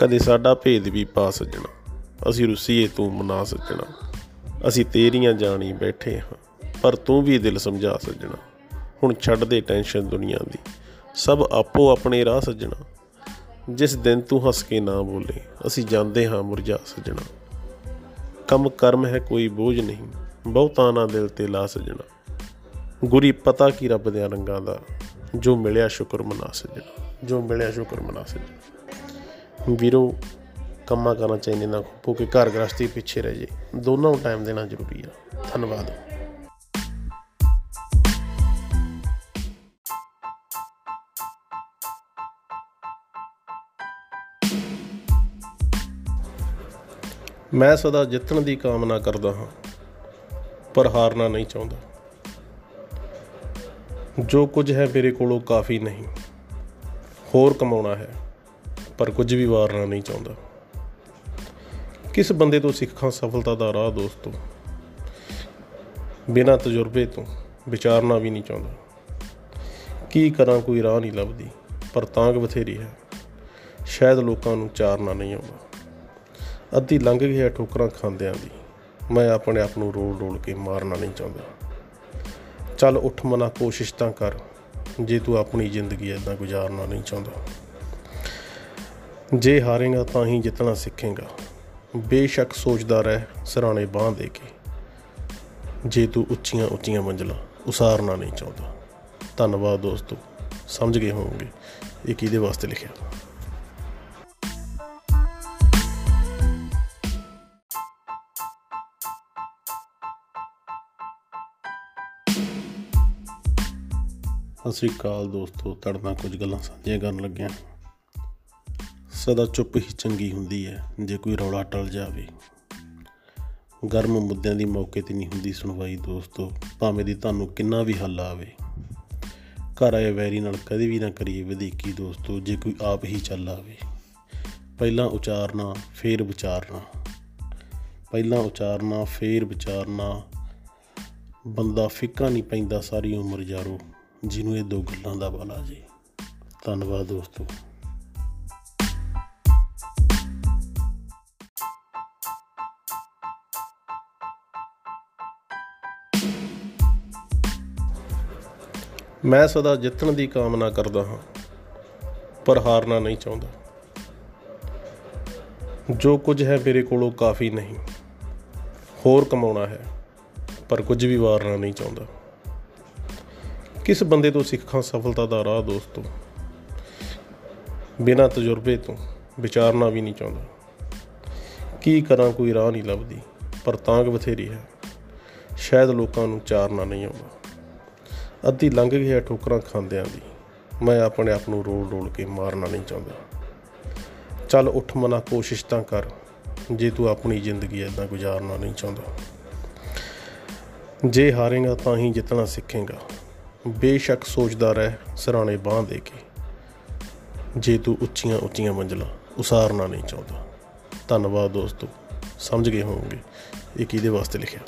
ਕਦੇ ਸਾਡਾ ਭੇਦ ਵੀ ਪਾ ਸੱਜਣਾ ਅਸੀਂ ਰੁੱਸੀਏ ਤੂੰ ਮਨਾ ਸੱਜਣਾ ਅਸੀਂ ਤੇਰੀਆਂ ਜਾਣੀ ਬੈਠੇ ਹਾਂ, ਪਰ ਤੂੰ ਵੀ ਦਿਲ ਸਮਝਾ ਸੱਜਣਾ ਹੁਣ ਛੱਡ ਦੇ ਟੈਨਸ਼ਨ ਦੁਨੀਆ ਦੀ, ਸਭ ਆਪੋ ਆਪਣੇ ਰਾਹ ਸੱਜਣਾ। ਜਿਸ ਦਿਨ ਤੂੰ ਹੱਸ ਕੇ ਨਾ ਬੋਲੇ, ਅਸੀਂ ਜਾਂਦੇ ਹਾਂ ਮੁਰਝਾ ਸੱਜਣਾ। ਕੰਮ ਕਰਮ ਹੈ ਕੋਈ ਬੋਝ ਨਹੀਂ, ਬਹੁਤਾ ਨਾ ਦਿਲ ਤੇ ਲਾ ਸੱਜਣਾ। ਗੁਰੀ ਪਤਾ ਕੀ ਰੱਬ ਦੇ ਰੰਗਾਂ ਦਾ, ਜੋ ਮਿਲਿਆ ਸ਼ੁਕਰ ਮਨਾ ਸੱਜਣਾ, ਜੋ ਮਿਲਿਆ ਸ਼ੁਕਰ ਮਨਾ ਸੱਜਣਾ। ਵੀਰੋ, ਕੰਮਾਂ ਕਰਨਾ ਚਾਹੀਦੇ ਨਾ ਖੋਪੋ ਕਿ ਘਰ ਗ੍ਰਸਤੀ ਪਿੱਛੇ ਰਹਿ ਜੇ। ਦੋਨਾਂ ਨੂੰ ਟਾਈਮ ਦੇਣਾ ਜ਼ਰੂਰੀ ਆ। ਧੰਨਵਾਦ। ਮੈਂ ਸਦਾ ਜਿੱਤਣ ਦੀ ਕਾਮਨਾ ਕਰਦਾ ਹਾਂ, ਪਰ ਹਾਰਨਾ ਨਹੀਂ ਚਾਹੁੰਦਾ। ਜੋ ਕੁਝ ਹੈ ਮੇਰੇ ਕੋਲੋਂ ਕਾਫੀ ਨਹੀਂ, ਹੋਰ ਕਮਾਉਣਾ ਹੈ। ਪਰ ਕੁਝ ਵੀ ਵਾਰਨਾ ਨਹੀਂ ਚਾਹੁੰਦਾ। ਕਿਸ ਬੰਦੇ ਤੋਂ ਸਿੱਖਾਂ ਸਫਲਤਾ ਦਾ ਰਾਹ ਦੋਸਤੋ ਬਿਨਾਂ ਤਜਰਬੇ ਤੋਂ ਵਿਚਾਰਨਾ ਵੀ ਨਹੀਂ ਚਾਹੁੰਦਾ। ਕੀ ਕਰਾਂ ਕੋਈ ਰਾਹ ਨਹੀਂ ਲੱਭਦੀ, ਪਰ ਤਾਂਗ ਬਥੇਰੀ ਹੈ। ਸ਼ਾਇਦ ਲੋਕਾਂ ਨੂੰ ਚਾਰਨਾ ਨਹੀਂ ਆਉਂਦਾ। ਅੱਧੀ ਲੰਘ ਗਈ ਹੈ ਠੋਕਰਾਂ ਖਾਂਦਿਆਂ ਦੀ। ਮੈਂ ਆਪਣੇ ਆਪ ਨੂੰ ਰੋਲ ਰੋਲ ਕੇ ਮਾਰਨਾ ਨਹੀਂ ਚਾਹੁੰਦਾ। ਚੱਲ ਉੱਠ ਮਨਾ ਕੋਸ਼ਿਸ਼ ਤਾਂ ਕਰ, ਜੇ ਤੂੰ ਆਪਣੀ ਜ਼ਿੰਦਗੀ ਐਦਾਂ ਗੁਜ਼ਾਰਨਾ ਨਹੀਂ ਚਾਹੁੰਦਾ। ਜੇ ਹਾਰੇਗਾ ਤਾਂ ਹੀ ਜਿੱਤਣਾ ਸਿੱਖੇਗਾ। ਬੇਸ਼ੱਕ ਸੋਚਦਾ ਰਹਿ, ਸਰਾਣੇ ਬਾਹ ਦੇ ਕੇ। ਜੇ ਤੂੰ ਉੱਚੀਆਂ ਉੱਚੀਆਂ ਮੰਜ਼ਲਾਂ ਉਸਾਰਨਾ ਨਹੀਂ ਚਾਹੁੰਦਾ, ਧੰਨਵਾਦ ਦੋਸਤੋ, ਸਮਝ ਗਏ ਹੋਵੋਗੇ, ਇਹ ਕਿਹਦੇ ਵਾਸਤੇ ਲਿਖਿਆ? ਸਤਿ ਸ੍ਰੀ ਅਕਾਲ ਦੋਸਤੋ ਤੜਨਾ ਕੁਝ ਗੱਲਾਂ ਸਾਂਝੀਆਂ ਕਰਨ ਲੱਗਿਆ। ਸਦਾ ਚੁੱਪ ਹੀ ਚੰਗੀ ਹੁੰਦੀ ਹੈ, ਜੇ ਕੋਈ ਰੌਲਾ ਟਲ ਜਾਵੇ। ਗਰਮ ਮੁੱਦਿਆਂ ਦੀ ਮੌਕੇ ਤੇ ਨਹੀਂ ਹੁੰਦੀ ਸੁਣਵਾਈ, ਦੋਸਤੋ। ਭਾਵੇਂ ਦੀ ਤੁਹਾਨੂੰ ਕਿੰਨਾ ਵੀ ਹੱਲ ਆਵੇ। ਘਰ ਆਏ ਵੈਰੀ ਨਾਲ ਕਦੇ ਵੀ ਨਾ ਕਰੀਏ ਵਧੀਕੀ, ਦੋਸਤੋ, ਜੇ ਕੋਈ ਆਪ ਹੀ ਚੱਲ ਆਵੇ। ਪਹਿਲਾਂ ਉਚਾਰਨਾ, ਫੇਰ ਵਿਚਾਰਨਾ। ਪਹਿਲਾਂ ਉਚਾਰਨਾ, ਫੇਰ ਵਿਚਾਰਨਾ। ਬੰਦਾ ਫਿੱਕਾ ਨਹੀਂ ਪੈਂਦਾ, ਸਾਰੀ ਉਮਰ ਯਾਰੋ, ਜਿਹਨੂੰ ਇਹ ਦੋ ਗੱਲਾਂ ਦਾ ਬਲਾ ਜੀ। ਧੰਨਵਾਦ, ਦੋਸਤੋ। ਮੈਂ ਸਦਾ ਜਿੱਤਣ ਦੀ ਕਾਮਨਾ ਕਰਦਾ ਹਾਂ, ਪਰ ਹਾਰਨਾ ਨਹੀਂ ਚਾਹੁੰਦਾ। ਜੋ ਕੁਝ ਹੈ ਮੇਰੇ ਕੋਲੋਂ ਕਾਫੀ ਨਹੀਂ, ਹੋਰ ਕਮਾਉਣਾ ਹੈ, ਪਰ ਕੁਝ ਵੀ ਵਾਰਨਾ ਨਹੀਂ ਚਾਹੁੰਦਾ। ਕਿਸ ਬੰਦੇ ਤੋਂ ਸਿੱਖਾਂ ਸਫਲਤਾ ਦਾ ਰਾਹ ਦੋਸਤੋ ਬਿਨਾਂ ਤਜਰਬੇ ਤੋਂ ਵਿਚਾਰਨਾ ਵੀ ਨਹੀਂ ਚਾਹੁੰਦਾ। ਕੀ ਕਰਾਂ ਕੋਈ ਰਾਹ ਨਹੀਂ ਲੱਭਦੀ, ਪਰ ਤਾਂਗ ਬਥੇਰੀ ਹੈ। ਸ਼ਾਇਦ ਲੋਕਾਂ ਨੂੰ ਚਾਰਨਾ ਨਹੀਂ ਆਉਂਦਾ। ਅੱਧੀ ਲੰਘ ਗਈ ਹੈ ਠੋਕਰਾਂ ਖਾਂਦਿਆਂ ਦੀ। ਮੈਂ ਆਪਣੇ ਆਪ ਨੂੰ ਰੋਲ ਰੋਲ ਕੇ ਮਾਰਨਾ ਨਹੀਂ ਚਾਹੁੰਦਾ। ਚੱਲ ਉੱਠ ਮਨਾ, ਕੋਸ਼ਿਸ਼ ਤਾਂ ਕਰ, ਜੇ ਤੂੰ ਆਪਣੀ ਜ਼ਿੰਦਗੀ ਐਦਾਂ ਗੁਜ਼ਾਰਨਾ ਨਹੀਂ ਚਾਹੁੰਦਾ। ਜੇ ਹਾਰੇਗਾ ਤਾਂ ਹੀ ਜਿੱਤਣਾ ਸਿੱਖੇਗਾ। ਬੇਸ਼ੱਕ ਸੋਚਦਾ ਰਹਿ, ਸਰਾਣੇ ਬਾਹ ਦੇ ਕੇ। ਜੇ ਤੂੰ ਉੱਚੀਆਂ ਉੱਚੀਆਂ ਮੰਜ਼ਲਾਂ ਉਸਾਰਨਾ ਨਹੀਂ ਚਾਹੁੰਦਾ। ਧੰਨਵਾਦ ਦੋਸਤੋ, ਸਮਝ ਗਏ ਹੋਵੋਗੇ। ਇਹ ਕਿਹਦੇ ਵਾਸਤੇ ਲਿਖਿਆ?